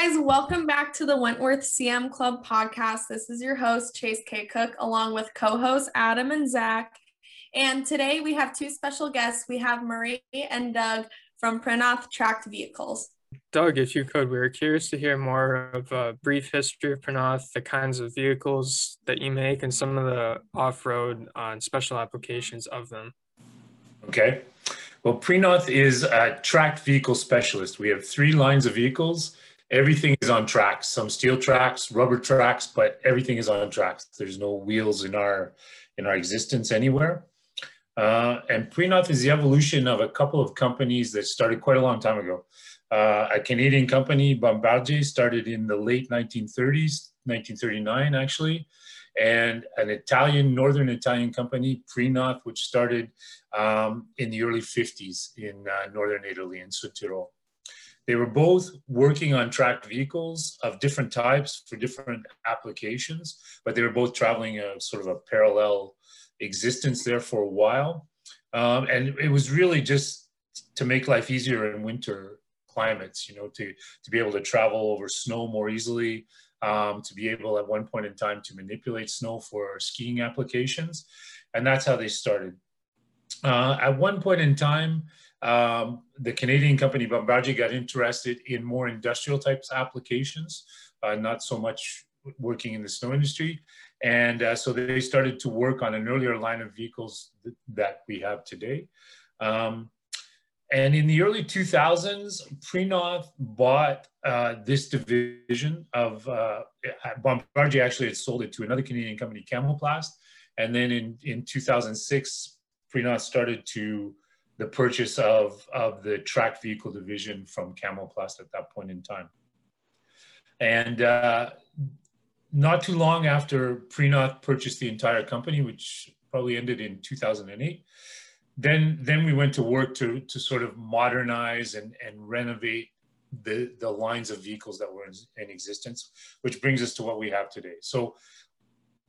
guys, welcome back to the Wentworth CM Club podcast. This is your host, Chase K. Cook, along with co hosts Adam and Zach. And today we have two special guests. We have Marie and Doug from Prinoth Tracked Vehicles. Doug, if you could, we were curious to hear more of a brief history of Prinoth, the kinds of vehicles that you make, and some of the off road uh, and special applications of them. Okay. Well, Prinoth is a tracked vehicle specialist. We have three lines of vehicles everything is on tracks some steel tracks rubber tracks but everything is on tracks there's no wheels in our in our existence anywhere uh, and Prinoth is the evolution of a couple of companies that started quite a long time ago. Uh, a Canadian company, Bombardier, started in the late 1930s, 1939 actually, and an Italian, northern Italian company, Prinoth, which started um, in the early 50s in uh, northern Italy in Südtirol. They were both working on tracked vehicles of different types for different applications, but they were both traveling a sort of a parallel existence there for a while. Um, and it was really just to make life easier in winter climates, you know, to, to be able to travel over snow more easily, um, to be able at one point in time to manipulate snow for skiing applications. And that's how they started. Uh, at one point in time, um, the Canadian company Bombardier got interested in more industrial types applications, uh, not so much working in the snow industry. And uh, so they started to work on an earlier line of vehicles th that we have today. Um, and in the early 2000s, Prinoth bought uh, this division of uh, Bombardier actually had sold it to another Canadian company, Camoplast. And then in, in 2006, Prinoth started to the purchase of, of the tracked vehicle division from Camoplast at that point in time. And uh, not too long after Prinoth purchased the entire company, which probably ended in 2008, then, then we went to work to, to sort of modernize and, and renovate the, the lines of vehicles that were in, in existence, which brings us to what we have today. So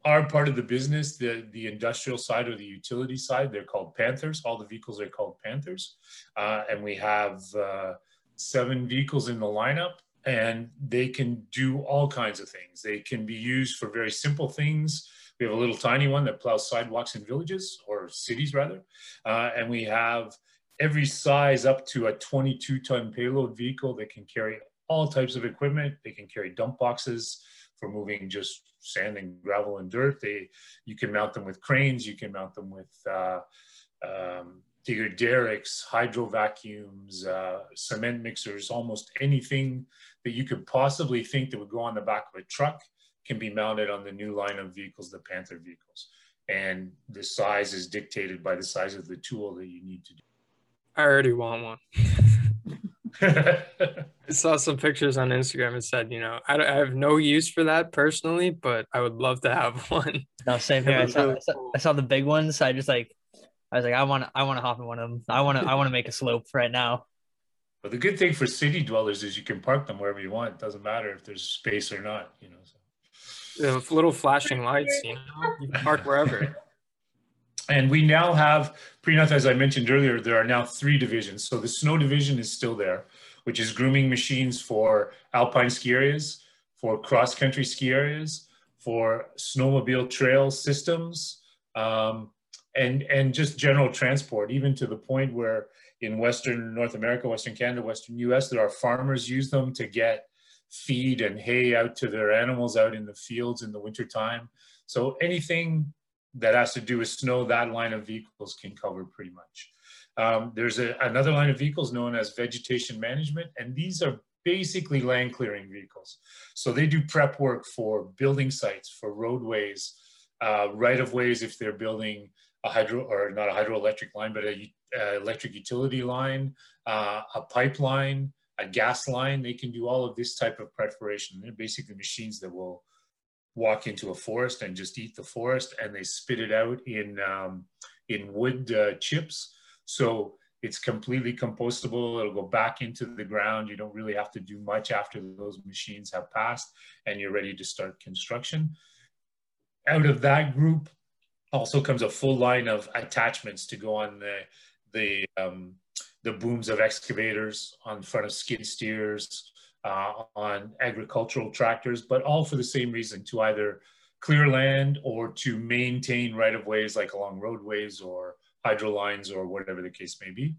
our part of the business, the, the industrial side or the utility side, they're called Panthers. All the vehicles are called Panthers. Uh, and we have uh, seven vehicles in the lineup and they can do all kinds of things. They can be used for very simple things. We have a little tiny one that plows sidewalks in villages or cities rather. Uh, and we have every size up to a 22 ton payload vehicle that can carry all types of equipment. They can carry dump boxes for moving just sand and gravel and dirt. They, you can mount them with cranes. You can mount them with uh, um, digger derricks, hydro vacuums, uh, cement mixers, almost anything that you could possibly think that would go on the back of a truck can be mounted on the new line of vehicles, the Panther vehicles. And the size is dictated by the size of the tool that you need to do. I already want one. I saw some pictures on Instagram and said, you know, I, I, have no use for that personally, but I would love to have one. No, same here. I saw, really I, saw, cool. I saw, the big ones. I just like, I was like, I want, I want to hop in one of them. I want to, I want to make a slope right now. But the good thing for city dwellers is you can park them wherever you want. It doesn't matter if there's space or not, you know. So. The little flashing lights, you know, you can park wherever. And we now have Prinoth, as I mentioned earlier, there are now three divisions. So the snow division is still there, which is grooming machines for alpine ski areas, for cross-country ski areas, for snowmobile trail systems, um, and, and just general transport, even to the point where in Western North America, Western Canada, Western US, there are farmers use them to get feed and hay out to their animals out in the fields in the wintertime. So anything that has to do with snow, that line of vehicles can cover pretty much. Um, there's a, another line of vehicles known as vegetation management, and these are basically land clearing vehicles. So they do prep work for building sites, for roadways, uh, right of ways if they're building a hydro or not a hydroelectric line, but a, a electric utility line, uh, a pipeline, a gas line. They can do all of this type of preparation. They're basically machines that will walk into a forest and just eat the forest and they spit it out in, um, in wood uh, chips. So it's completely compostable. It'll go back into the ground. You don't really have to do much after those machines have passed and you're ready to start construction. Out of that group also comes a full line of attachments to go on the, the, um, the booms of excavators on front of skid steers, uh, on agricultural tractors, but all for the same reason to either clear land or to maintain right of ways like along roadways or hydro lines or whatever the case may be.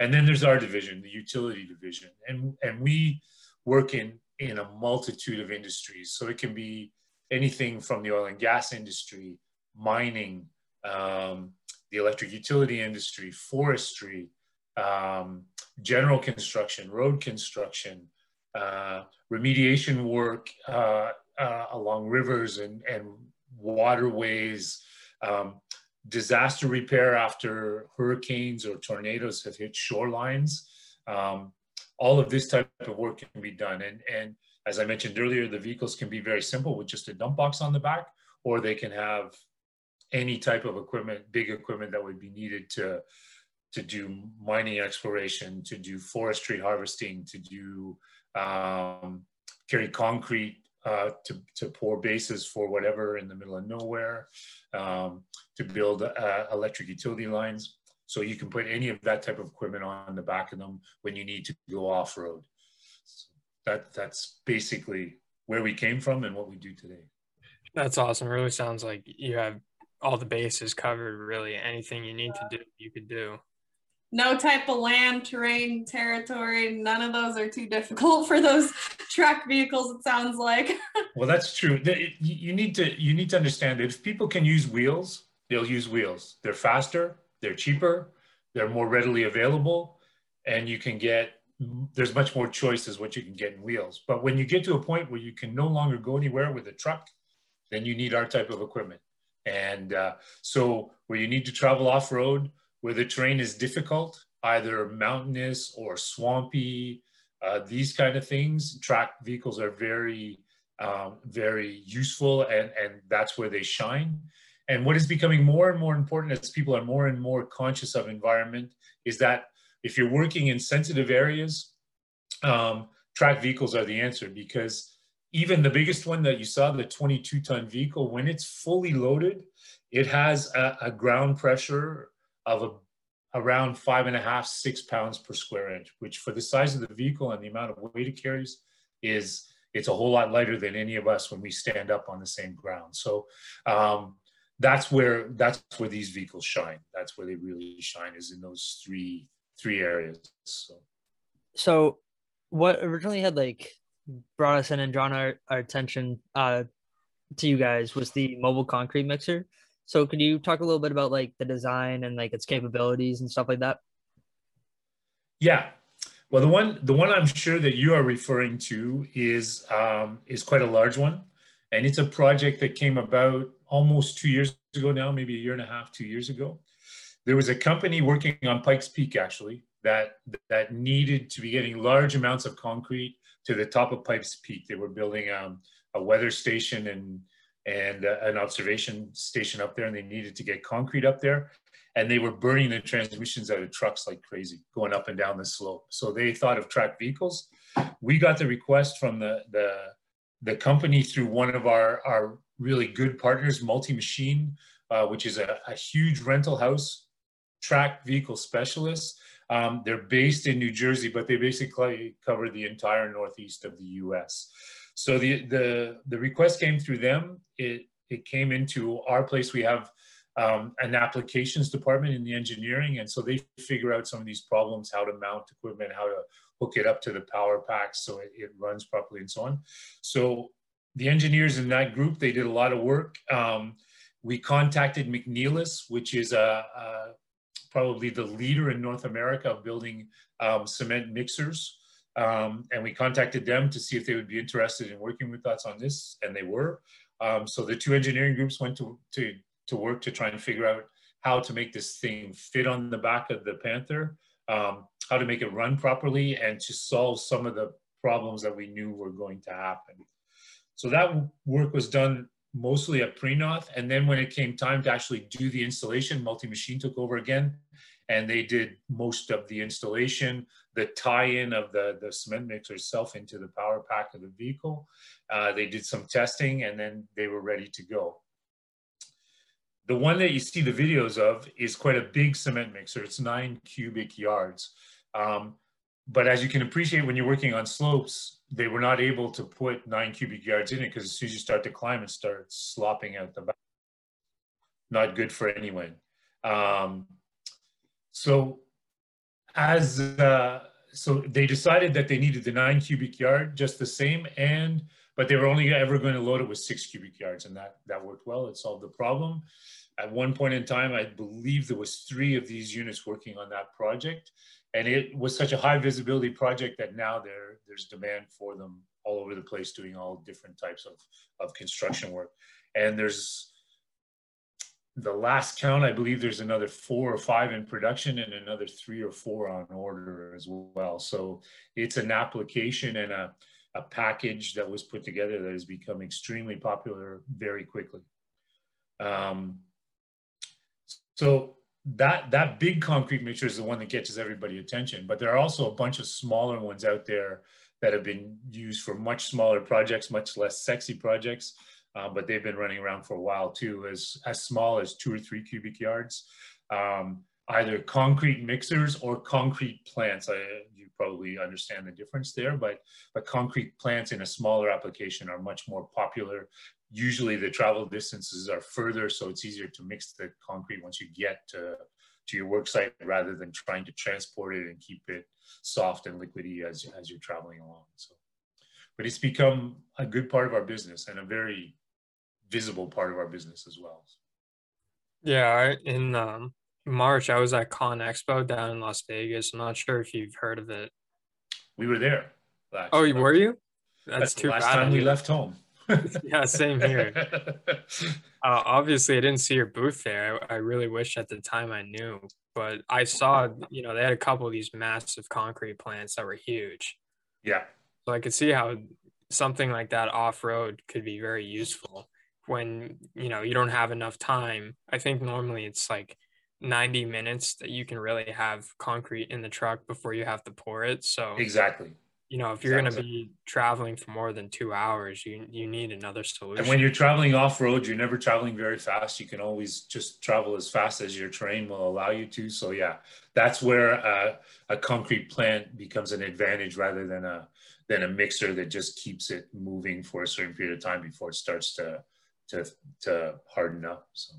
And then there's our division, the utility division. And, and we work in, in a multitude of industries. So it can be anything from the oil and gas industry, mining, um, the electric utility industry, forestry, um, general construction, road construction, uh, remediation work uh, uh, along rivers and, and waterways, um, disaster repair after hurricanes or tornadoes have hit shorelines. Um, all of this type of work can be done. And, and as I mentioned earlier, the vehicles can be very simple with just a dump box on the back, or they can have any type of equipment, big equipment that would be needed to, to do mining exploration, to do forestry harvesting, to do um, carry concrete uh, to, to pour bases for whatever in the middle of nowhere, um, to build uh, electric utility lines. So you can put any of that type of equipment on the back of them when you need to go off-road. So that, that's basically where we came from and what we do today. That's awesome. It really sounds like you have all the bases covered, really. Anything you need to do, you could do no type of land, terrain, territory, none of those are too difficult for those track vehicles, it sounds like. well, that's true. You need to you need to understand that if people can use wheels, they'll use wheels. They're faster, they're cheaper, they're more readily available, and you can get there's much more choices what you can get in wheels. But when you get to a point where you can no longer go anywhere with a truck, then you need our type of equipment. And uh, so where you need to travel off road, where the terrain is difficult, either mountainous or swampy, uh, these kind of things, track vehicles are very, um, very useful and, and that's where they shine. And what is becoming more and more important as people are more and more conscious of environment is that if you're working in sensitive areas, um, track vehicles are the answer because even the biggest one that you saw, the 22 ton vehicle, when it's fully loaded, it has a, a ground pressure of a, around five and a half, six pounds per square inch, which for the size of the vehicle and the amount of weight it carries is, it's a whole lot lighter than any of us when we stand up on the same ground. So um, that's where, that's where these vehicles shine. That's where they really shine is in those three, three areas. So, so what originally had like brought us in and drawn our, our attention uh, to you guys was the mobile concrete mixer. So could you talk a little bit about like the design and like its capabilities and stuff like that? Yeah. Well, the one the one I'm sure that you are referring to is um, is quite a large one, and it's a project that came about almost two years ago now, maybe a year and a half, two years ago. There was a company working on Pikes Peak actually that that needed to be getting large amounts of concrete to the top of Pikes Peak. They were building um, a weather station and and uh, an observation station up there and they needed to get concrete up there. And they were burning the transmissions out of trucks like crazy going up and down the slope. So they thought of track vehicles. We got the request from the the the company through one of our our really good partners multi machine uh, which is a, a, huge rental house track vehicle specialist. Um, they're based in new jersey but they basically cover the entire northeast of the us so the, the, the request came through them. It, it came into our place. We have um, an applications department in the engineering. And so they figure out some of these problems, how to mount equipment, how to hook it up to the power packs so it, it runs properly and so on. So the engineers in that group, they did a lot of work. Um, we contacted McNeilus, which is a, a, probably the leader in North America of building um, cement mixers. Um, and we contacted them to see if they would be interested in working with us on this, and they were. Um, so the two engineering groups went to, to, to work to try and figure out how to make this thing fit on the back of the Panther, um, how to make it run properly, and to solve some of the problems that we knew were going to happen. So that work was done mostly at Prinoth, and then when it came time to actually do the installation, Multi Machine took over again, and they did most of the installation, the tie-in of the, the cement mixer itself into the power pack of the vehicle. Uh, they did some testing and then they were ready to go. The one that you see the videos of is quite a big cement mixer. It's nine cubic yards. Um, but as you can appreciate when you're working on slopes, they were not able to put nine cubic yards in it because as soon as you start to climb, it starts slopping out the back. Not good for anyone. Um, so as uh, so they decided that they needed the nine cubic yard just the same and but they were only ever going to load it with six cubic yards and that that worked well. It solved the problem. At one point in time i believe there was three of these units working on that project and it was such a high visibility project that now there there's demand for them all over the place doing all different types of of construction work. And there's the last count, I believe there's another four or five in production and another three or four on order as well. So it's an application and a, a package that was put together that has become extremely popular very quickly. Um, so that that big concrete mixture is the one that catches everybody attention, but there are also a bunch of smaller ones out there that have been used for much smaller projects, much less sexy projects uh, but they've been running around for a while too, as, as small as two or three cubic yards. Um, either concrete mixers or concrete plants. I, you probably understand the difference there, but, but concrete plants in a smaller application are much more popular. Usually the travel distances are further, so it's easier to mix the concrete once you get to, to your work site rather than trying to transport it and keep it soft and liquidy as, as you're traveling along. So, but it's become a good part of our business and a very visible part of our business as well. Yeah, in um, March, I was at Con Expo down in Las Vegas. I'm not sure if you've heard of it. We were there. oh, you were you? That's, That's too last bad. time we left home. yeah, same here. Uh, obviously, I didn't see your booth there. I, I really wish at the time I knew, but I saw, you know, they had a couple of these massive concrete plants that were huge. Yeah. So I could see how something like that off road could be very useful when you know you don't have enough time i think normally it's like 90 minutes that you can really have concrete in the truck before you have to pour it. So exactly. you know if you're exactly. going to be traveling for more than two hours you you need another solution and when you're traveling off road you're never traveling very fast. You can always just travel as fast as your terrain will allow you to. So yeah that's where uh, a concrete plant becomes an advantage rather than a than a mixer that just keeps it moving for a certain period of time before it starts to to to harden up. So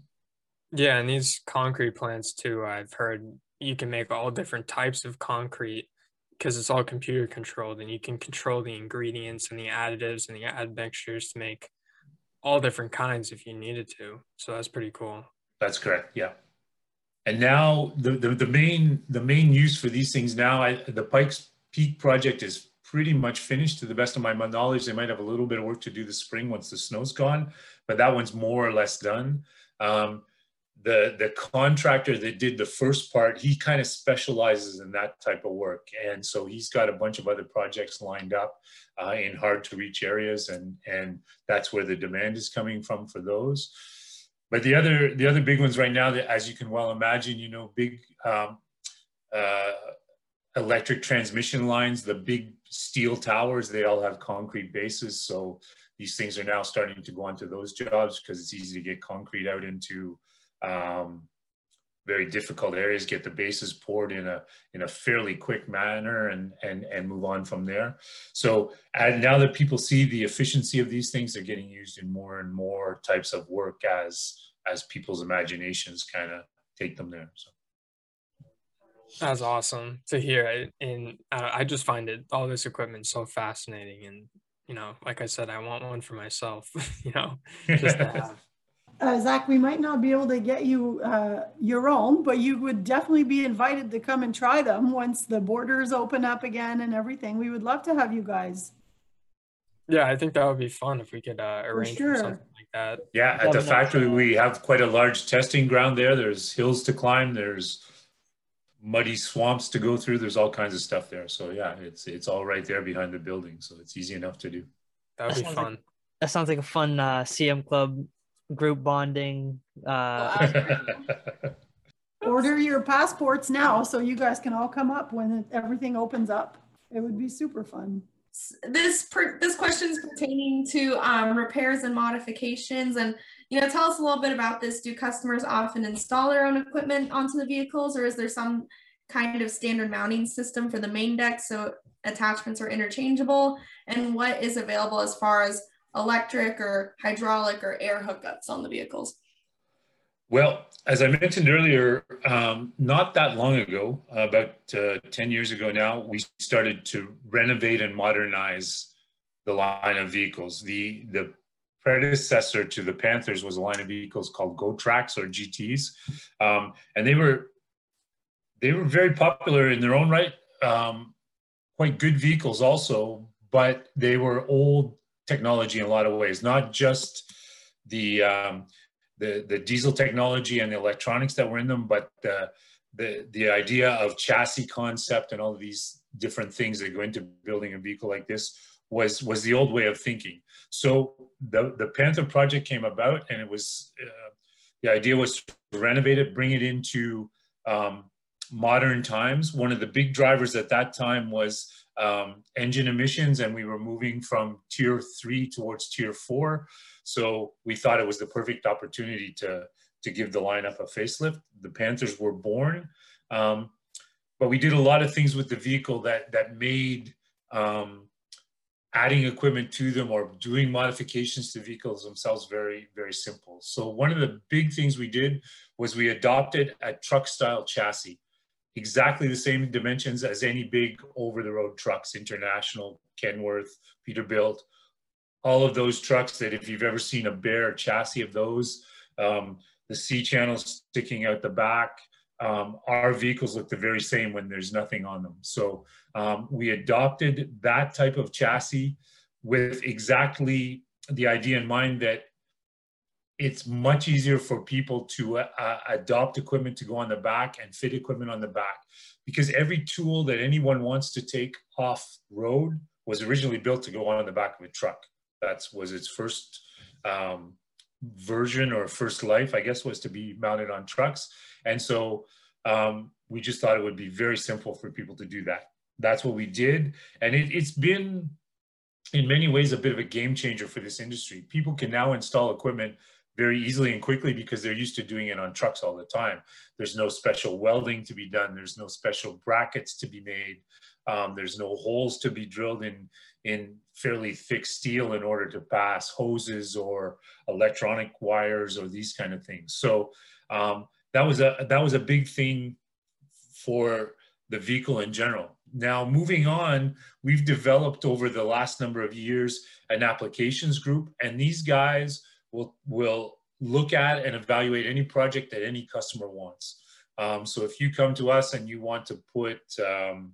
yeah, and these concrete plants too. I've heard you can make all different types of concrete because it's all computer controlled, and you can control the ingredients and the additives and the admixtures to make all different kinds if you needed to. So that's pretty cool. That's correct. Yeah. And now the, the, the main the main use for these things now, I, the Pikes Peak project is pretty much finished to the best of my knowledge. They might have a little bit of work to do this spring once the snow's gone, but that one's more or less done. Um, the the contractor that did the first part, he kind of specializes in that type of work, and so he's got a bunch of other projects lined up uh, in hard to reach areas, and and that's where the demand is coming from for those. But the other the other big ones right now, that as you can well imagine, you know, big um, uh, electric transmission lines, the big steel towers, they all have concrete bases. So these things are now starting to go onto those jobs because it's easy to get concrete out into um, very difficult areas, get the bases poured in a in a fairly quick manner and and and move on from there. So and now that people see the efficiency of these things, they're getting used in more and more types of work as as people's imaginations kind of take them there. So. That's awesome to hear. And uh, I just find it all this equipment so fascinating. And, you know, like I said, I want one for myself, you know, just to have. Uh, Zach, we might not be able to get you uh, your own, but you would definitely be invited to come and try them once the borders open up again and everything. We would love to have you guys. Yeah, I think that would be fun if we could uh, arrange sure. for something like that. Yeah, at the factory, we have quite a large testing ground there. There's hills to climb. There's muddy swamps to go through. There's all kinds of stuff there. So yeah, it's it's all right there behind the building. So it's easy enough to do. That would be fun. Like, that sounds like a fun uh, CM club group bonding. Uh, Order your passports now so you guys can all come up when everything opens up. It would be super fun. This per, this question is pertaining to um, repairs and modifications and you know, tell us a little bit about this. Do customers often install their own equipment onto the vehicles, or is there some kind of standard mounting system for the main deck so attachments are interchangeable and what is available as far as electric or hydraulic or air hookups on the vehicles? Well, as I mentioned earlier, um, not that long ago, about uh, 10 years ago now, we started to renovate and modernize the line of vehicles. The, the predecessor to the Panthers was a line of vehicles called Go Tracks or GTs. Um, and they were, they were very popular in their own right, um, quite good vehicles also, but they were old technology in a lot of ways, not just the, um, the, the diesel technology and the electronics that were in them, but the, the, the idea of chassis concept and all these different things that go into building a vehicle like this was, was the old way of thinking. So the, the Panther project came about and it was, uh, the idea was to renovate it, bring it into um, modern times. One of the big drivers at that time was um, engine emissions and we were moving from tier three towards tier four. So we thought it was the perfect opportunity to, to give the lineup a facelift. The Panthers were born, um, but we did a lot of things with the vehicle that, that made um, adding equipment to them or doing modifications to vehicles themselves very, very simple. So one of the big things we did was we adopted a truck style chassis, exactly the same dimensions as any big over the road trucks, International, Kenworth, Peterbilt, all of those trucks that if you've ever seen a bare chassis of those, um, the C channels sticking out the back, um, our vehicles look the very same when there's nothing on them. So um, we adopted that type of chassis with exactly the idea in mind that it's much easier for people to uh, adopt equipment to go on the back and fit equipment on the back because every tool that anyone wants to take off road was originally built to go on the back of a truck that was its first um, version or first life, I guess, was to be mounted on trucks. And so um, we just thought it would be very simple for people to do that. That's what we did. And it, it's been, in many ways, a bit of a game changer for this industry. People can now install equipment very easily and quickly because they're used to doing it on trucks all the time. There's no special welding to be done. There's no special brackets to be made. Um, there's no holes to be drilled in in fairly thick steel in order to pass hoses or electronic wires or these kind of things. So um, that was a that was a big thing for the vehicle in general. Now moving on, we've developed over the last number of years an applications group, and these guys will will look at and evaluate any project that any customer wants. Um, so if you come to us and you want to put um,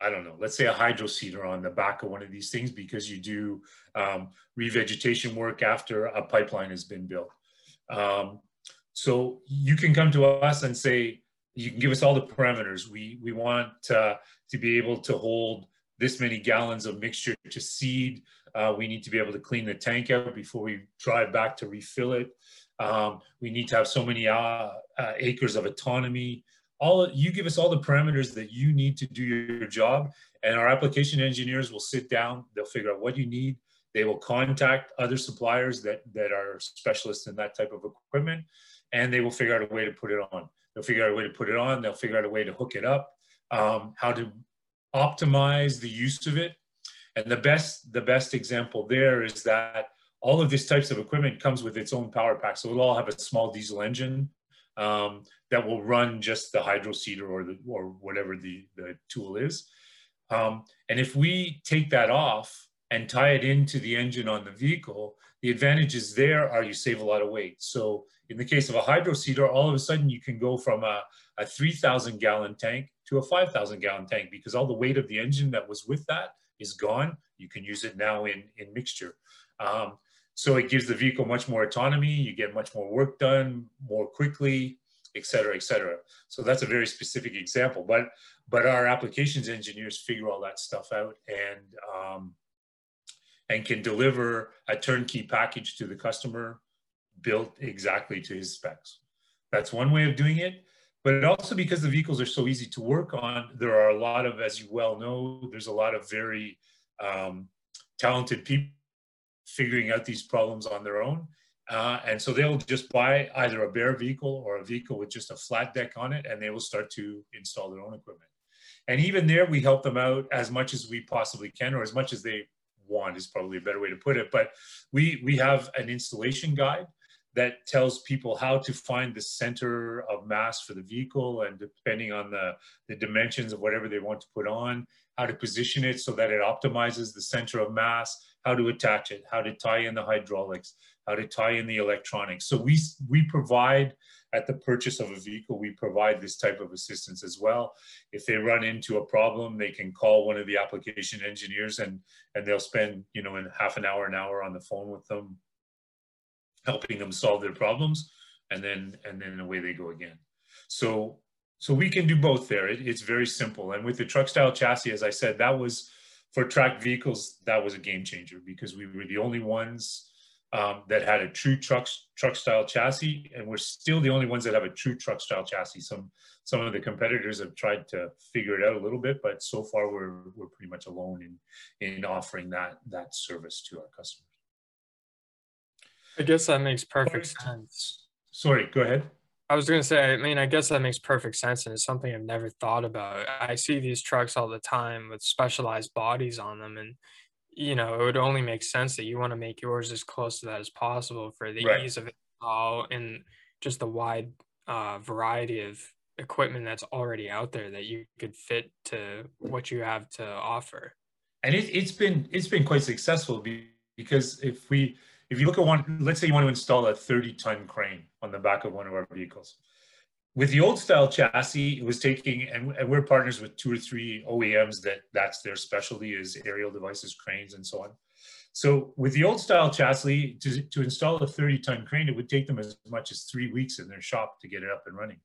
I don't know, let's say a hydro seeder on the back of one of these things because you do um, revegetation work after a pipeline has been built. Um, so you can come to us and say, you can give us all the parameters. We, we want uh, to be able to hold this many gallons of mixture to seed. Uh, we need to be able to clean the tank out before we drive back to refill it. Um, we need to have so many uh, uh acres of autonomy all you give us all the parameters that you need to do your job and our application engineers will sit down they'll figure out what you need. They will contact other suppliers that that are specialists in that type of equipment and they will figure out a way to put it on. They'll figure out a way to put it on they'll figure out a way to hook it up um, how to optimize the use of it. And the best the best example there is that all of these types of equipment comes with its own power pack so it'll all have a small diesel engine um, that will run just the hydro seeder or or whatever the, the tool is. Um, and if we take that off and tie it into the engine on the vehicle, the advantages there are you save a lot of weight. So in the case of a hydro seeder, all of a sudden you can go from a, a 3,000 gallon tank to a 5,000 gallon tank because all the weight of the engine that was with that is gone. You can use it now in, in mixture. Um, so it gives the vehicle much more autonomy. You get much more work done more quickly et cetera, et cetera. So that's a very specific example, but but our applications engineers figure all that stuff out and um, and can deliver a turnkey package to the customer built exactly to his specs. That's one way of doing it. But also because the vehicles are so easy to work on, there are a lot of, as you well know, there's a lot of very um, talented people figuring out these problems on their own Uh, and so they'll just buy either a bare vehicle or a vehicle with just a flat deck on it, and they will start to install their own equipment. And even there, we help them out as much as we possibly can, or as much as they want is probably a better way to put it. But we we have an installation guide that tells people how to find the center of mass for the vehicle, and depending on the the dimensions of whatever they want to put on, how to position it so that it optimizes the center of mass, how to attach it, how to tie in the hydraulics, how to tie in the electronics. So we, we provide at the purchase of a vehicle, we provide this type of assistance as well. If they run into a problem, they can call one of the application engineers and, and they'll spend, you know, in half an hour, an hour on the phone with them, helping them solve their problems. And then, and then away they go again. So, so we can do both there. It, it's very simple. And with the truck style chassis, as I said, that was for track vehicles, that was a game changer because we were the only ones um, that had a true truck truck style chassis, and we're still the only ones that have a true truck style chassis. Some some of the competitors have tried to figure it out a little bit, but so far we're we're pretty much alone in in offering that that service to our customers. I guess that makes perfect sense. Sorry, go ahead. I was going to say, I mean, I guess that makes perfect sense, and it's something I've never thought about. I see these trucks all the time with specialized bodies on them, and you know, it would only make sense that you want to make yours as close to that as possible for the right. ease of it all and just the wide uh, variety of equipment that's already out there that you could fit to what you have to offer. And it, it's been it's been quite successful because if we if you look at one, let's say you want to install a 30 ton crane on the back of one of our vehicles. With the old style chassis, it was taking, and, we're partners with two or three OEMs that that's their specialty is aerial devices, cranes, and so on. So with the old style chassis, to, to install a 30 ton crane, it would take them as much as three weeks in their shop to get it up and running.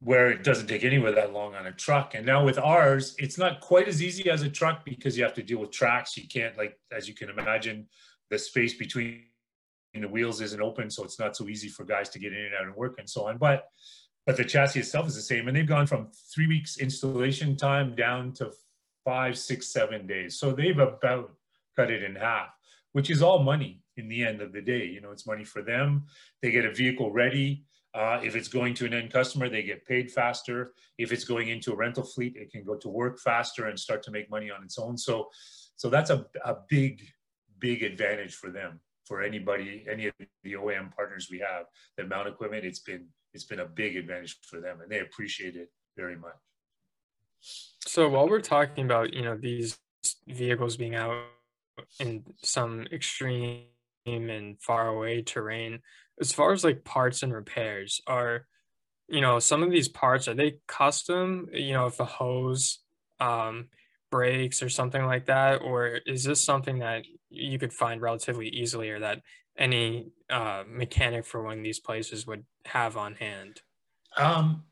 Where it doesn't take anywhere that long on a truck. And now with ours, it's not quite as easy as a truck because you have to deal with tracks. You can't, like, as you can imagine, the space between the wheels isn't open, so it's not so easy for guys to get in and out and work and so on. But but the chassis itself is the same, and they've gone from three weeks installation time down to five, six, seven days. So they've about cut it in half, which is all money in the end of the day. You know, it's money for them. They get a vehicle ready. Uh, if it's going to an end customer, they get paid faster. If it's going into a rental fleet, it can go to work faster and start to make money on its own. So, so that's a, a big, big advantage for them for anybody, any of the OEM partners we have that mount equipment, it's been it's been a big advantage for them, and they appreciate it very much. So while we're talking about you know these vehicles being out in some extreme and far away terrain, as far as like parts and repairs, are you know some of these parts are they custom? You know, if a hose um, breaks or something like that, or is this something that you could find relatively easily or that any uh, mechanic for one of these places would have on hand? Um,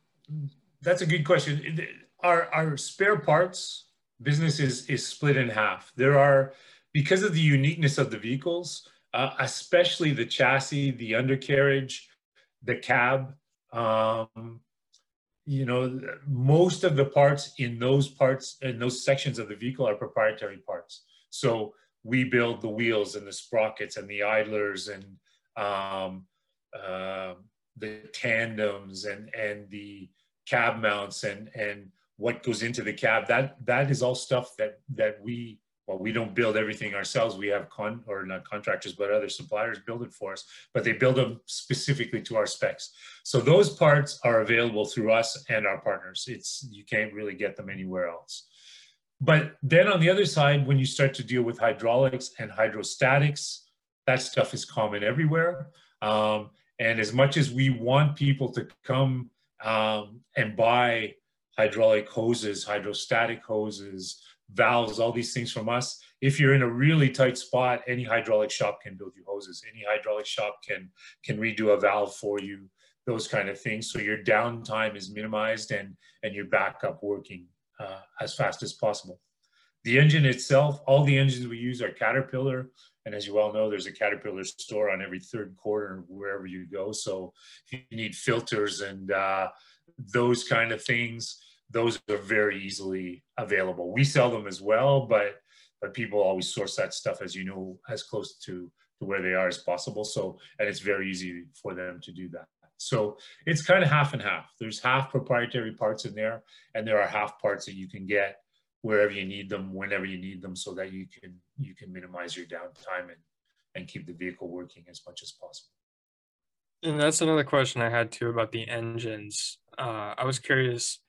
that's a good question. Our, our spare parts business is, is split in half. There are, because of the uniqueness of the vehicles, uh, especially the chassis, the undercarriage, the cab, um, you know, most of the parts in those parts, in those sections of the vehicle are proprietary parts. So we build the wheels and the sprockets and the idlers and um, uh, the tandems and and the cab mounts and and what goes into the cab that that is all stuff that that we well we don't build everything ourselves. We have con or not contractors but other suppliers build it for us but they build them specifically to our specs. So those parts are available through us and our partners. It's you can't really get them anywhere else. But then on the other side, when you start to deal with hydraulics and hydrostatics, that stuff is common everywhere. Um, and as much as we want people to come um, and buy hydraulic hoses, hydrostatic hoses, valves, all these things from us, if you're in a really tight spot, any hydraulic shop can build you hoses. Any hydraulic shop can can redo a valve for you, those kind of things. So your downtime is minimized and and you're back up working uh, as fast as possible. The engine itself, all the engines we use are Caterpillar. And as you all know, there's a Caterpillar store on every third corner wherever you go. So if you need filters and uh, those kind of things, those are very easily available. We sell them as well, but but people always source that stuff, as you know, as close to, to where they are as possible. So, and it's very easy for them to do that. So it's kind of half and half. There's half proprietary parts in there, and there are half parts that you can get wherever you need them, whenever you need them, so that you can you can minimize your downtime and and keep the vehicle working as much as possible. And that's another question I had too about the engines. Uh, I was curious.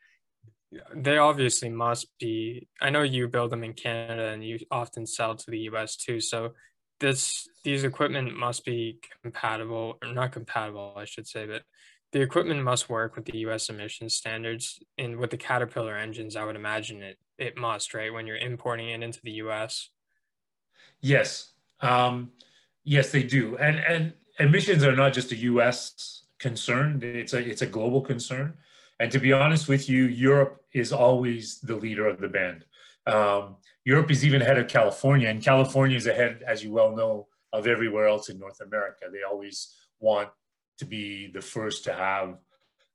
They obviously must be. I know you build them in Canada, and you often sell to the U.S. too. So this these equipment must be compatible or not compatible i should say but the equipment must work with the us emission standards and with the caterpillar engines i would imagine it it must right when you're importing it into the us yes um, yes they do and and emissions are not just a us concern it's a it's a global concern and to be honest with you europe is always the leader of the band um, Europe is even ahead of California, and California is ahead, as you well know, of everywhere else in North America. They always want to be the first to have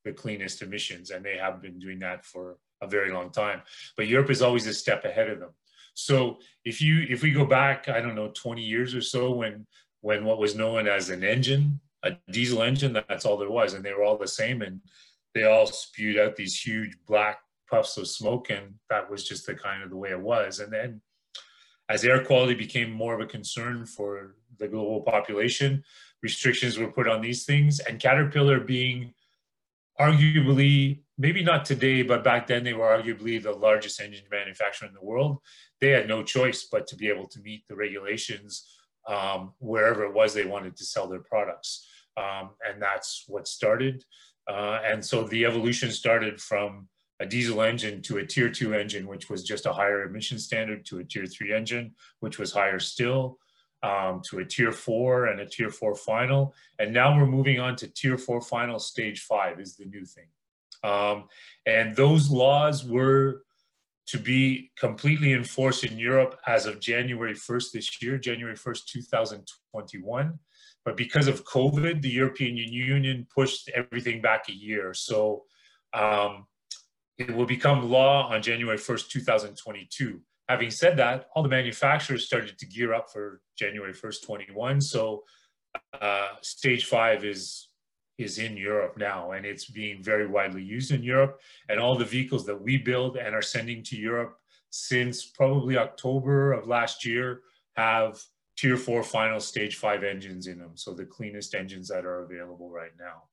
the cleanest emissions, and they have been doing that for a very long time. But Europe is always a step ahead of them. So if you if we go back, I don't know, 20 years or so, when when what was known as an engine, a diesel engine, that's all there was, and they were all the same, and they all spewed out these huge black puffs of smoke and that was just the kind of the way it was. And then as air quality became more of a concern for the global population restrictions were put on these things and caterpillar being arguably maybe not today but back then they were arguably the largest engine manufacturer in the world they had no choice but to be able to meet the regulations um, wherever it was they wanted to sell their products. Um, and that's what started uh, and so the evolution started from a diesel engine to a tier two engine, which was just a higher emission standard, to a tier three engine, which was higher still, um, to a tier four and a tier four final. And now we're moving on to tier four final stage five is the new thing. Um, and those laws were to be completely enforced in Europe as of January 1st this year, January 1st, 2021. But because of COVID, the European Union pushed everything back a year. So um, it will become law on January 1st, 2022. Having said that, all the manufacturers started to gear up for January 1st, 21. So uh, stage five is is in Europe now, and it's being very widely used in Europe. And all the vehicles that we build and are sending to Europe since probably October of last year have tier four final stage five engines in them. So the cleanest engines that are available right now.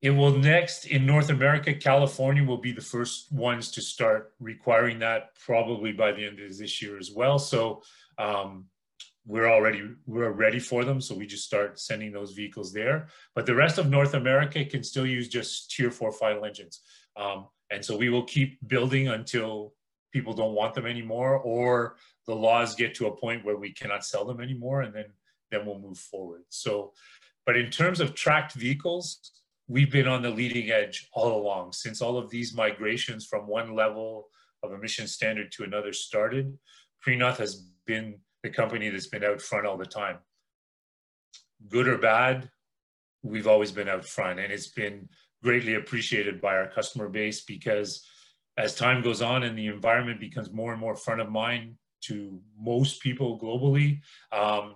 It will next in North America, California will be the first ones to start requiring that probably by the end of this year as well. So um, we're already we're ready for them. So we just start sending those vehicles there. But the rest of North America can still use just tier four final engines. Um, and so we will keep building until people don't want them anymore or the laws get to a point where we cannot sell them anymore and then then we'll move forward. So but in terms of tracked vehicles, we've been on the leading edge all along since all of these migrations from one level of emission standard to another started. Prinoth has been the company that's been out front all the time. Good or bad, we've always been out front and it's been greatly appreciated by our customer base because as time goes on and the environment becomes more and more front of mind to most people globally, um,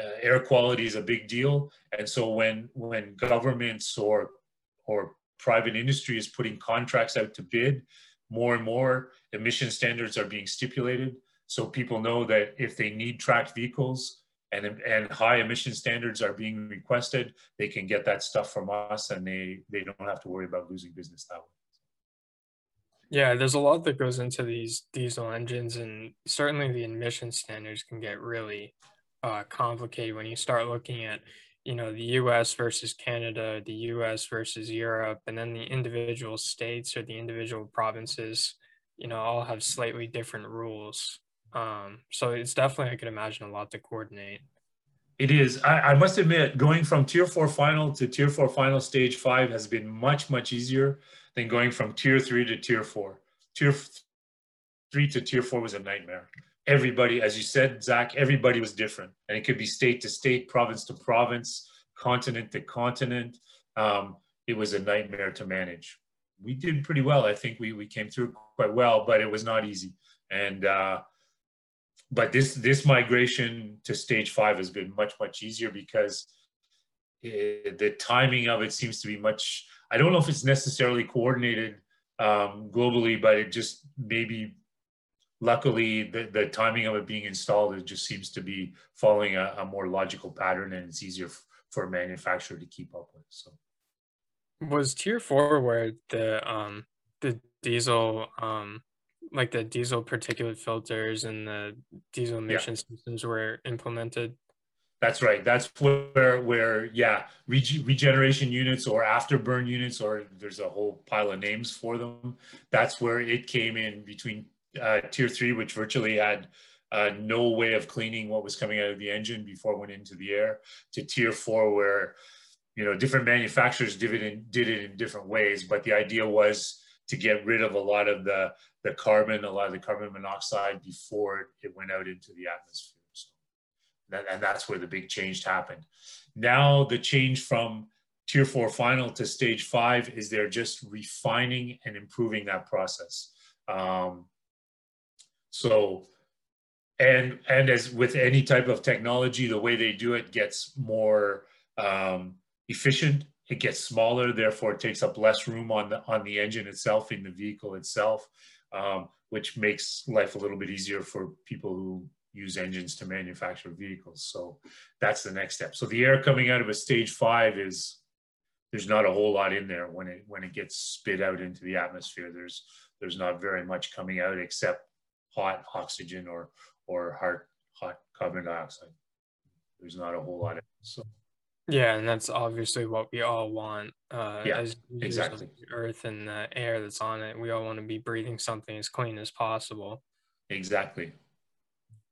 uh, air quality is a big deal. And so when when governments or or private industry is putting contracts out to bid, more and more emission standards are being stipulated. So people know that if they need tracked vehicles and, and high emission standards are being requested, they can get that stuff from us and they, they don't have to worry about losing business that way. Yeah, there's a lot that goes into these diesel engines, and certainly the emission standards can get really uh, complicated when you start looking at you know the US versus Canada, the US versus Europe, and then the individual states or the individual provinces, you know, all have slightly different rules. Um, so it's definitely I could imagine a lot to coordinate. It is. I, I must admit, going from tier four final to tier four final stage five has been much, much easier than going from tier three to tier four. Tier three to tier four was a nightmare everybody, as you said, Zach, everybody was different. And it could be state to state, province to province, continent to continent. Um, it was a nightmare to manage. We did pretty well. I think we, we came through quite well, but it was not easy. And uh, but this this migration to stage five has been much much easier because it, the timing of it seems to be much. I don't know if it's necessarily coordinated um, globally, but it just maybe luckily the, the timing of it being installed it just seems to be following a, a more logical pattern and it's easier for a manufacturer to keep up with so was tier four where the um the diesel um like the diesel particulate filters and the diesel emission yeah. systems were implemented? That's right. That's where where yeah reg- regeneration units or afterburn units or there's a whole pile of names for them. That's where it came in between uh, tier three, which virtually had uh, no way of cleaning what was coming out of the engine before it went into the air, to tier four, where you know different manufacturers did it in, did it in different ways, but the idea was to get rid of a lot of the the carbon, a lot of the carbon monoxide before it went out into the atmosphere. So that, and that's where the big change happened. Now the change from tier four final to stage five is they're just refining and improving that process. Um, so, and and as with any type of technology, the way they do it gets more um, efficient. It gets smaller, therefore it takes up less room on the on the engine itself in the vehicle itself, um, which makes life a little bit easier for people who use engines to manufacture vehicles. So that's the next step. So the air coming out of a stage five is there's not a whole lot in there when it when it gets spit out into the atmosphere. There's there's not very much coming out except hot oxygen or or hot hot carbon dioxide. There's not a whole lot of so. Yeah, and that's obviously what we all want. Uh, yeah, as exactly. Earth and the air that's on it, we all want to be breathing something as clean as possible. Exactly.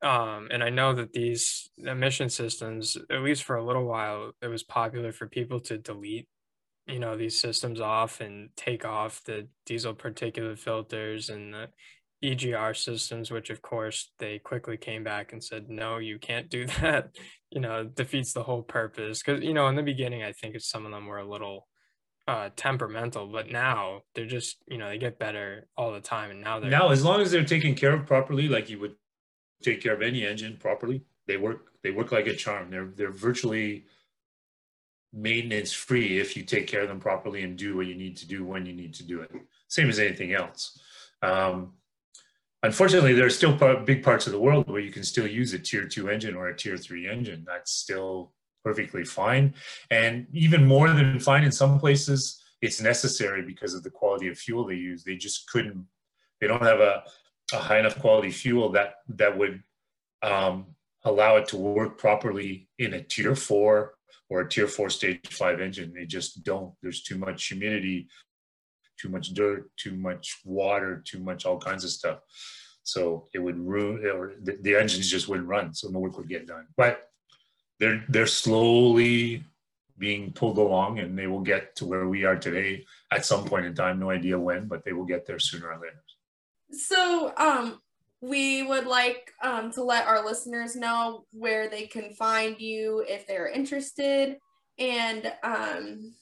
Um, and I know that these emission systems, at least for a little while, it was popular for people to delete, you know, these systems off and take off the diesel particulate filters and the EGR systems, which of course they quickly came back and said, no, you can't do that. you know, defeats the whole purpose. Because, you know, in the beginning, I think some of them were a little uh, temperamental, but now they're just, you know, they get better all the time. And now they're. Now, as long as they're taken care of properly, like you would take care of any engine properly, they work, they work like a charm. They're, they're virtually maintenance free if you take care of them properly and do what you need to do when you need to do it. Same as anything else. Um, Unfortunately, there are still big parts of the world where you can still use a tier two engine or a tier three engine. That's still perfectly fine. And even more than fine in some places, it's necessary because of the quality of fuel they use. They just couldn't, they don't have a, a high enough quality fuel that, that would um, allow it to work properly in a tier four or a tier four stage five engine. They just don't. There's too much humidity, too much dirt, too much water, too much all kinds of stuff. So it would ruin, or the, the engines just wouldn't run, so no work would get done. But they're they're slowly being pulled along, and they will get to where we are today at some point in time. No idea when, but they will get there sooner or later. So, um, we would like um, to let our listeners know where they can find you if they're interested, and um,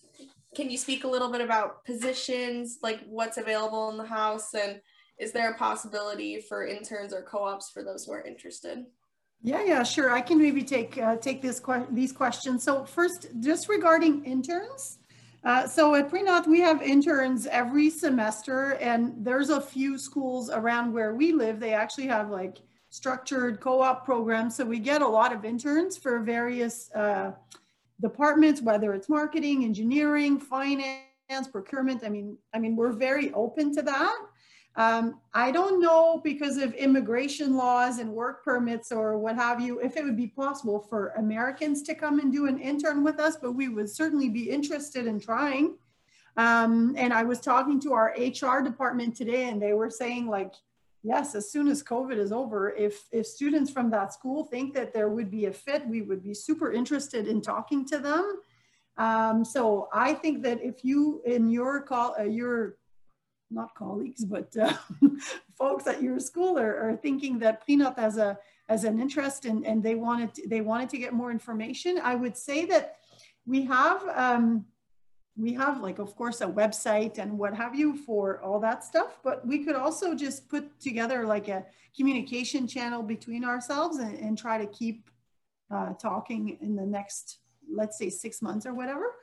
can you speak a little bit about positions, like what's available in the house, and is there a possibility for interns or co-ops for those who are interested? Yeah, yeah, sure. I can maybe take uh, take this que these questions. So first, just regarding interns. Uh, so at Prinoth, we have interns every semester, and there's a few schools around where we live. They actually have like structured co-op programs. So we get a lot of interns for various uh, departments, whether it's marketing, engineering, finance, procurement. I mean, I mean, we're very open to that. Um, I don't know because of immigration laws and work permits or what have you, if it would be possible for Americans to come and do an intern with us, but we would certainly be interested in trying. Um, and I was talking to our HR department today and they were saying like, yes, as soon as COVID is over, if, if students from that school think that there would be a fit, we would be super interested in talking to them. Um, so I think that if you in your call, uh, your not colleagues, but uh, folks at your school are, are thinking that Prinoth as a as an interest and, and they wanted to, they wanted to get more information, I would say that we have um, we have like, of course, a website and what have you for all that stuff, but we could also just put together like a communication channel between ourselves and, and try to keep uh, talking in the next, let's say six months or whatever.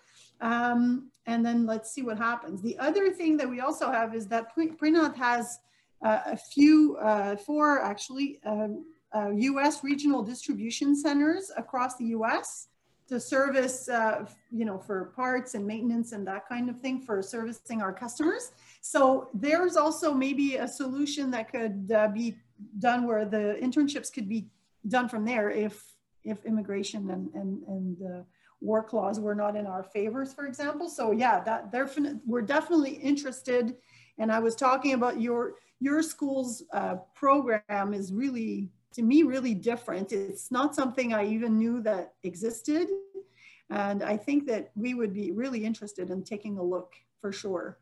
Um, and then let's see what happens. The other thing that we also have is that Prinoth has uh, a few, uh, four actually, US uh, regional distribution centers across the US to service, uh, you know, for parts and maintenance and that kind of thing for servicing our customers. So there's also maybe a solution that could uh, be done where the internships could be done from there if if immigration and and and uh, work laws were not in our favors, for example. So yeah, that they're we're definitely interested. And I was talking about your your school's uh, program is really to me really different. It's not something I even knew that existed. And I think that we would be really interested in taking a look for sure.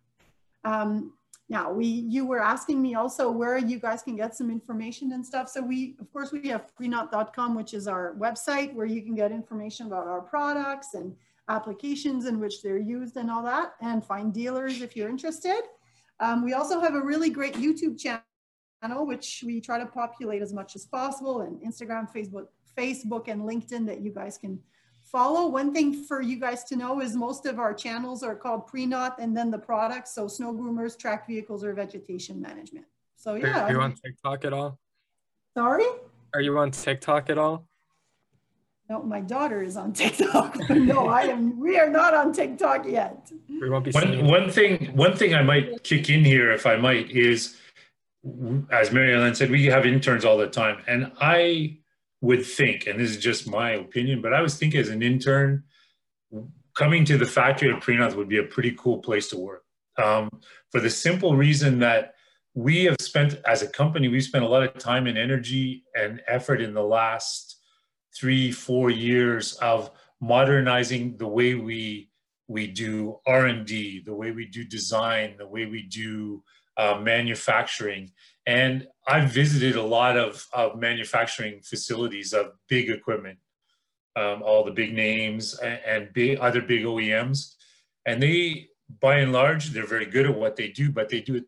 Um, now we, you were asking me also where you guys can get some information and stuff. So we, of course we have prinoth.com, which is our website where you can get information about our products and applications in which they're used and all that and find dealers if you're interested. Um, we also have a really great YouTube channel channel, which we try to populate as much as possible, and Instagram, Facebook, Facebook, and LinkedIn that you guys can follow. One thing for you guys to know is most of our channels are called Prinoth and then the products, so snow groomers, track vehicles, or vegetation management. So yeah. Are you on TikTok at all? Sorry? Are you on TikTok at all? No, my daughter is on TikTok. no, I am. We are not on TikTok yet. One, one thing, one thing I might kick in here, if I might, is as Mary Ellen said, we have interns all the time. And I would think, and this is just my opinion, but I was thinking as an intern, coming to the factory at Prinoth would be a pretty cool place to work. Um, for the simple reason that we have spent, as a company, we've spent a lot of time and energy and effort in the last three, four years of modernizing the way we we do R&D, the way we do design, the way we do uh, manufacturing. And I've visited a lot of, of manufacturing facilities of big equipment, um, all the big names and, and big, other big OEMs. And they, by and large, they're very good at what they do, but they do it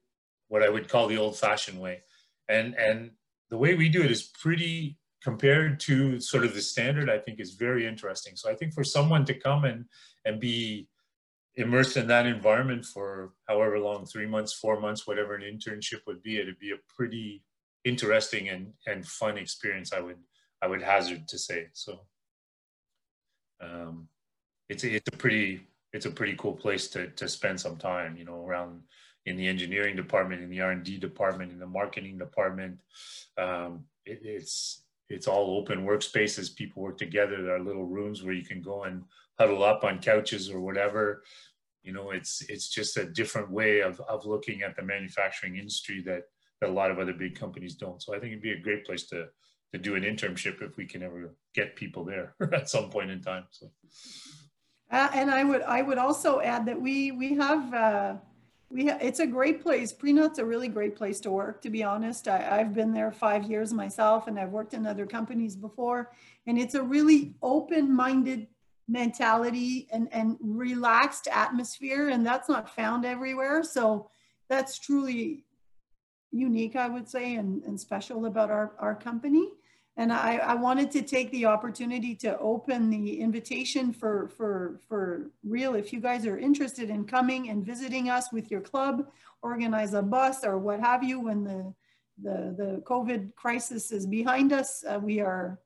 what I would call the old fashioned way. And, and the way we do it is pretty compared to sort of the standard, I think is very interesting. So I think for someone to come and, and be immersed in that environment for however long, three months, four months, whatever an internship would be, it'd be a pretty interesting and, and fun experience, I would, I would hazard to say. So um, it's, it's a pretty, it's a pretty cool place to, to spend some time, you know, around in the engineering department, in the R&D department, in the marketing department. Um, it, it's, it's all open workspaces. People work together. There are little rooms where you can go and huddle up on couches or whatever. You know, it's it's just a different way of, of looking at the manufacturing industry that, that a lot of other big companies don't. So I think it'd be a great place to to do an internship if we can ever get people there at some point in time. So. Uh, and I would I would also add that we we have uh, we ha it's a great place. Prinoth's a really great place to work. To be honest, I, I've been there five years myself, and I've worked in other companies before, and it's a really open-minded mentality and, and relaxed atmosphere and that's not found everywhere. So that's truly unique i would say and, and special about our, our company. And I, I wanted to take the opportunity to open the invitation for for for real if you guys are interested in coming and visiting us with your club organize a bus or what have you. When the the the covid crisis is behind us uh, we are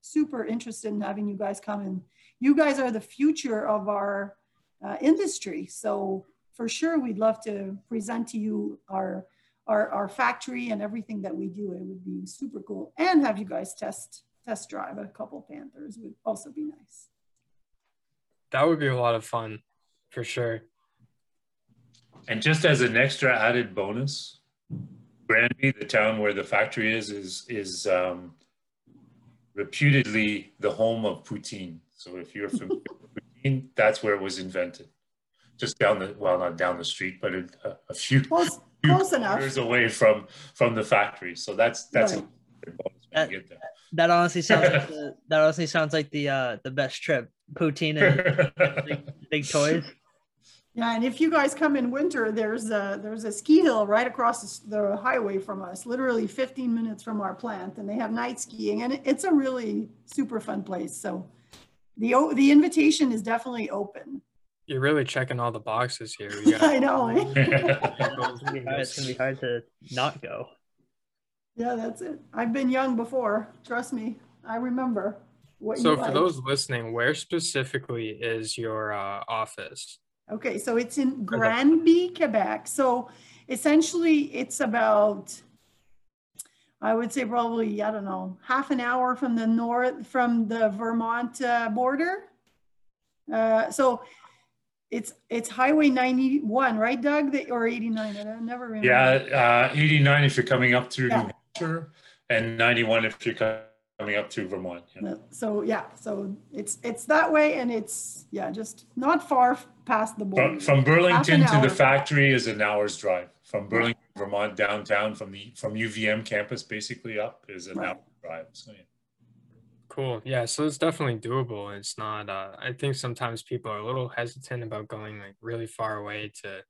super interested in having you guys come and you guys are the future of our uh, industry. So for sure, we'd love to present to you our, our, our factory and everything that we do. It would be super cool. And have you guys test, test drive a couple Panthers would also be nice. That would be a lot of fun for sure. And just as an extra added bonus, Granby, the town where the factory is, is, is um, reputedly the home of poutine. So if you're from with poutine, that's where it was invented. Just down the, well, not down the street, but a, a few, close, close enough. away from, from the factory. So that's, that's right. a bonus when that, get there. That honestly sounds like the, that honestly sounds like the, uh, the best trip. Poutine and big, big toys. Yeah, and if you guys come in winter, there's a there's a ski hill right across the highway from us, literally 15 minutes from our plant, and they have night skiing, and it's a really super fun place. So the the invitation is definitely open. You're really checking all the boxes here. I know. It's gonna be hard to not go. Yeah, that's it. I've been young before. Trust me, I remember. What so, for like. those listening, where specifically is your uh, office? Okay, so it's in Granby, Quebec. So essentially, it's about, I would say probably, I don't know, half an hour from the north, from the Vermont uh, border. Uh, so it's it's Highway 91, right, Doug? The, or 89? I never remember. Yeah, uh, 89 if you're coming up through yeah. New Hampshire, and 91 if you're coming up through Vermont. Yeah. So yeah, so it's it's that way, and it's yeah, just not far past the border. From, from Burlington to the factory is an hour's drive. From Burlington, Vermont, downtown, from the from UVM campus, basically up is an right. hour drive. So yeah. Cool. Yeah. So it's definitely doable. It's not. Uh, I think sometimes people are a little hesitant about going like really far away to,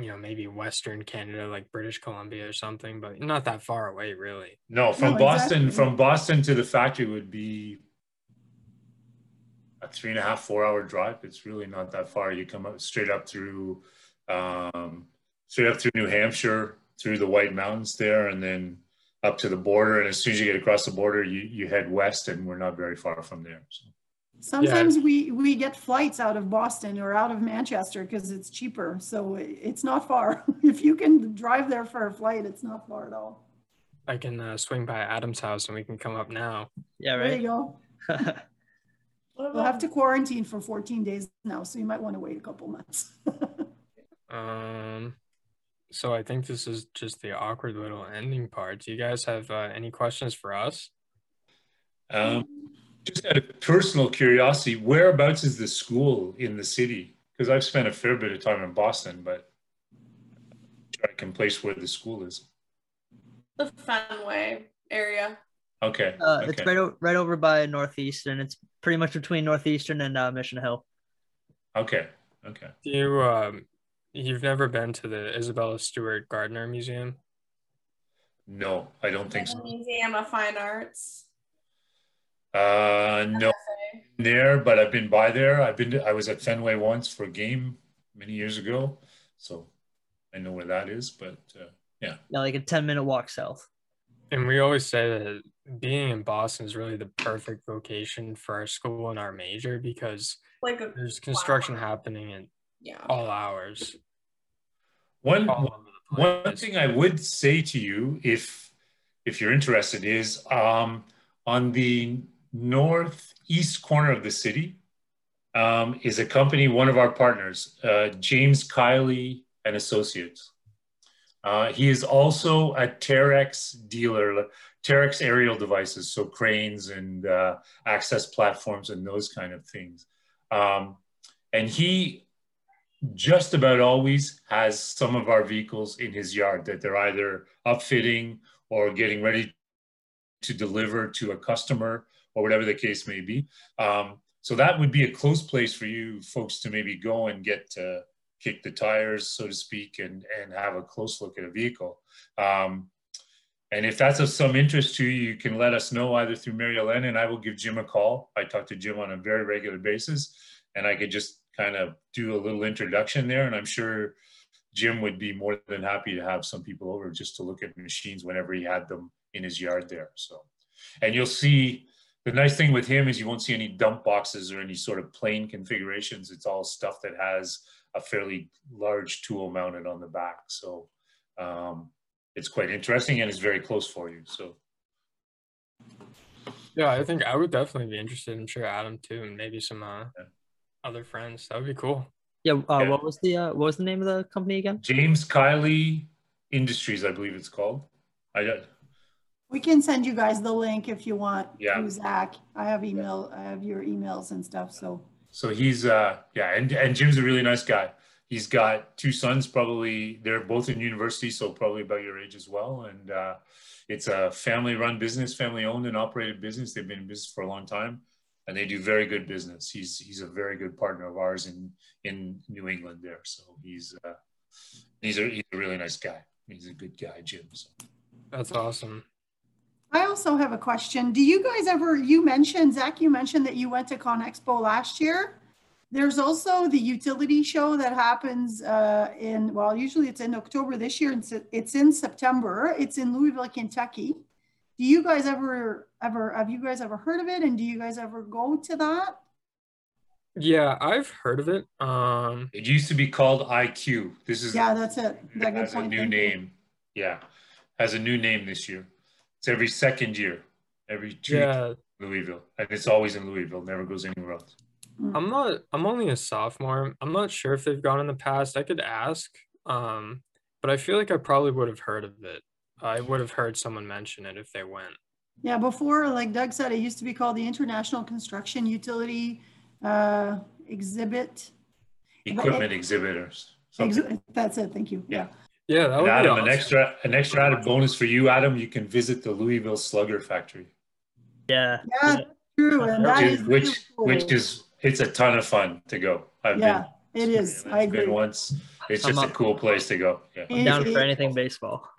you know, maybe Western Canada, like British Columbia or something, but not that far away, really. No, from no, Boston, exactly. from Boston to the factory would be a three and a half, four hour drive. It's really not that far. You come up straight up through, um, straight up through New Hampshire, through the White Mountains there, and then up to the border. And as soon as you get across the border, you, you head west, and we're not very far from there. So. Sometimes yeah. we we get flights out of Boston or out of Manchester because it's cheaper. So it's not far. if you can drive there for a flight, it's not far at all. I can uh, swing by Adam's house and we can come up now. Yeah, right. There you go. We'll have to quarantine for 14 days now, so you might want to wait a couple months. um, so I think this is just the awkward little ending part. Do you guys have uh, any questions for us? Um, just out of personal curiosity, whereabouts is the school in the city? Because I've spent a fair bit of time in Boston, but I can place where the school is. The Fenway area. Okay. Uh, okay. It's right, o- right over by Northeastern. It's pretty much between Northeastern and uh, Mission Hill. Okay. Okay. Do you um, you've never been to the Isabella Stewart Gardner Museum? No, I don't think so. Museum of Fine Arts. Uh, no, there, but I've been by there. I've been. To, I was at Fenway once for a game many years ago, so I know where that is. But uh, yeah, yeah, like a ten minute walk south. And we always say that being in Boston is really the perfect vocation for our school and our major because like a, there's construction wow. happening in yeah. all hours. One one thing I would say to you, if if you're interested, is um, on the northeast corner of the city um, is a company, one of our partners, uh, James Kiley and Associates. Uh, he is also a Terex dealer, Terex aerial devices, so cranes and uh, access platforms and those kind of things. Um, and he just about always has some of our vehicles in his yard that they're either upfitting or getting ready to deliver to a customer or whatever the case may be. Um, so that would be a close place for you folks to maybe go and get to kick the tires, so to speak, and, and have a close look at a vehicle. Um, and if that's of some interest to you, you can let us know either through Mary Ellen and I will give Jim a call. I talk to Jim on a very regular basis and I could just kind of do a little introduction there. And I'm sure Jim would be more than happy to have some people over just to look at machines whenever he had them in his yard there. So, and you'll see the nice thing with him is you won't see any dump boxes or any sort of plain configurations. It's all stuff that has a fairly large tool mounted on the back. So um, it's quite interesting and it's very close for you. So. Yeah, I think I would definitely be interested. I'm sure Adam too, and maybe some uh, yeah. Other friends. That would be cool. Yeah, uh, yeah. What was the uh, what was the name of the company again? James Kiley Industries, I believe it's called. I we can send you guys the link if you want. Yeah. Zach, I have email. I have your emails and stuff. So so he's uh yeah, and, and Jim's a really nice guy. He's got two sons, probably they're both in university, so probably about your age as well. And uh, it's a family-run business, family-owned and operated business. They've been in business for a long time. And they do very good business. He's he's a very good partner of ours in in New England there. So he's uh, he's a he's a really nice guy. He's a good guy, Jim. So. That's awesome. I also have a question. Do you guys ever, you mentioned, Zach, you mentioned that you went to ConExpo last year. There's also the utility show that happens uh, in, well, usually it's in October this year. It's, it's in September. It's in Louisville, Kentucky. Do you guys ever, ever, have you guys ever heard of it? And do you guys ever go to that? Yeah, I've heard of it. Um, it used to be called ICUEE. This is yeah, that's it. That has a new name. Yeah, has a new name this year. It's every second year, every two yeah. Louisville, and it's always in Louisville. Never goes anywhere else. Hmm. I'm not. I'm only a sophomore. I'm not sure if they've gone in the past. I could ask, um, but I feel like I probably would have heard of it. I would have heard someone mention it if they went. Yeah, before, like Doug said, it used to be called the International Construction Utility uh, Exhibit. Equipment exhibitors. Ex- that's it. Thank you. Yeah. Yeah, that would Adam, awesome. an extra an extra added bonus for you, Adam. You can visit the Louisville Slugger Factory. Yeah. Yeah, true. And that which is which, really cool. which is it's a ton of fun to go. I've yeah, been. it is. I've I agree. Been once. It's I'm just a cool place to go. Yeah. It- Down for anything baseball.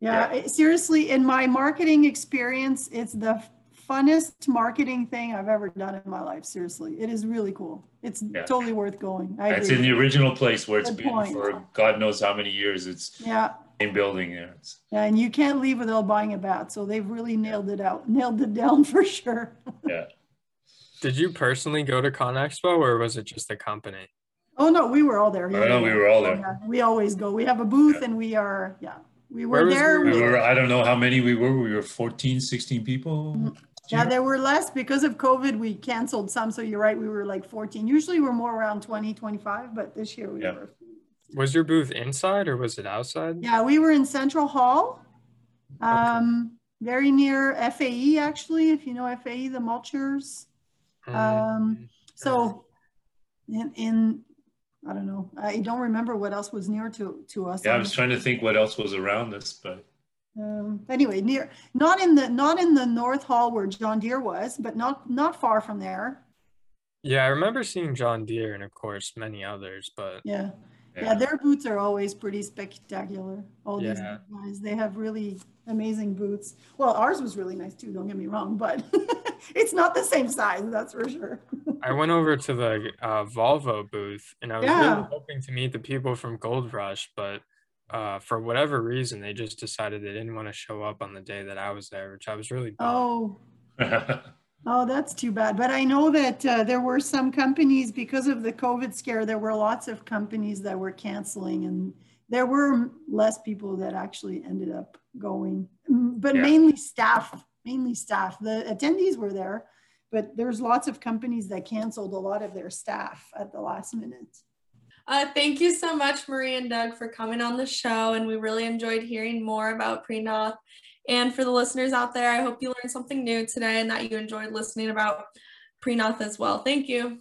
Yeah, it- seriously, in my marketing experience, it's the funnest marketing thing I've ever done in my life. Seriously, it is really cool. It's Yeah. totally worth going. I It's agree. in the original place where it's Good been point. for God knows how many years. It's yeah, same building there. It's, yeah, and you can't leave without buying a bat. So they've really nailed it out, nailed it down for sure. yeah. Did you personally go to ConExpo or was it just the company? Oh no, we were all there. Oh, I know we were all there. Yeah, we always go. We have a booth and we are, yeah, we were was there. We We- were, I don't know how many we were. We were 14, 16 people. Yeah, there were less because of COVID. We canceled some. So you're right. We were like 14. Usually we're more around 20, 25, but this year we Yeah. were. Was your booth inside or was it outside? Yeah, we were in Central Hall. Um, very near FAE actually, if you know FAE, the mulchers. Mm, Um, So in, in, I don't know, I don't remember what else was near to, to us. Yeah, I was trying to think what else was around us, but Um, anyway, near, not in the, not in the North Hall where John Deere was, but not, not far from there. yeah, I remember seeing John Deere and of course many others, but Yeah. Yeah, yeah. their boots are always pretty spectacular. All these Yeah. big guys, they have really amazing boots. Well, ours was really nice too, don't get me wrong, but it's not the same size, that's for sure. I went over to the uh, Volvo booth and I was Yeah. really hoping to meet the people from Gold Rush, but uh, for whatever reason, they just decided they didn't want to show up on the day that I was there, which I was really bummed. Oh, oh, that's too bad. But I know that uh, there were some companies, because of the COVID scare, there were lots of companies that were canceling and there were less people that actually ended up going, but Yeah. mainly staff, mainly staff. The attendees were there, but there's lots of companies that canceled a lot of their staff at the last minute. Uh, thank you so much, Marie and Doug, for coming on the show. And we really enjoyed hearing more about Prinoth. And for the listeners out there, I hope you learned something new today and that you enjoyed listening about Prinoth as well. Thank you.